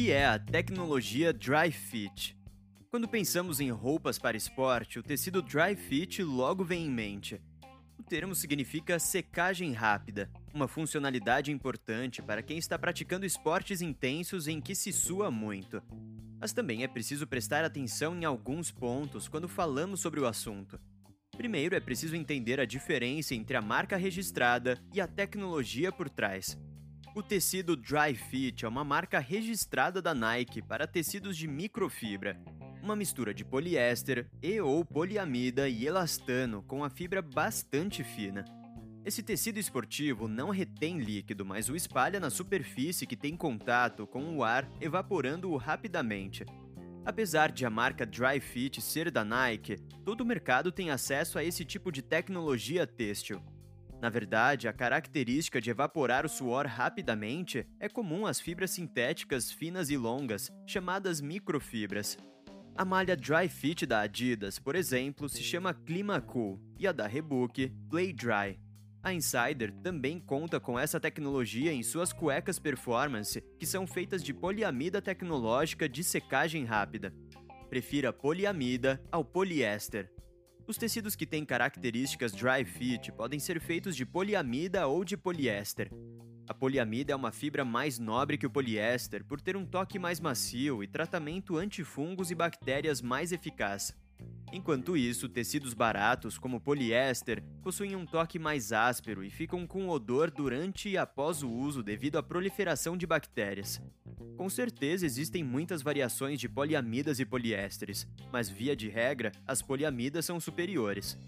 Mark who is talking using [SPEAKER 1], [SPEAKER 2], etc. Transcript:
[SPEAKER 1] que é a tecnologia Dry Fit? Quando pensamos em roupas para esporte, o tecido Dry Fit logo vem em mente. O termo significa secagem rápida, uma funcionalidade importante para quem está praticando esportes intensos em que se sua muito. Mas também é preciso prestar atenção em alguns pontos quando falamos sobre o assunto. Primeiro, é preciso entender a diferença entre a marca registrada e a tecnologia por trás. O tecido Dry Fit é uma marca registrada da Nike para tecidos de microfibra, uma mistura de poliéster e ou poliamida e elastano com a fibra bastante fina. Esse tecido esportivo não retém líquido, mas o espalha na superfície que tem contato com o ar, evaporando-o rapidamente. Apesar de a marca Dry Fit ser da Nike, todo o mercado tem acesso a esse tipo de tecnologia têxtil. Na verdade, a característica de evaporar o suor rapidamente é comum às fibras sintéticas finas e longas, chamadas microfibras. A malha Dry Fit da Adidas, por exemplo, se chama Climacool e a da Reebok Play Dry. A Insider também conta com essa tecnologia em suas cuecas performance, que são feitas de poliamida tecnológica de secagem rápida. Prefira poliamida ao poliéster. Os tecidos que têm características dry fit podem ser feitos de poliamida ou de poliéster. A poliamida é uma fibra mais nobre que o poliéster por ter um toque mais macio e tratamento antifungos e bactérias mais eficaz. Enquanto isso, tecidos baratos, como poliéster, possuem um toque mais áspero e ficam com odor durante e após o uso devido à proliferação de bactérias. Com certeza existem muitas variações de poliamidas e poliésteres, mas via de regra, as poliamidas são superiores.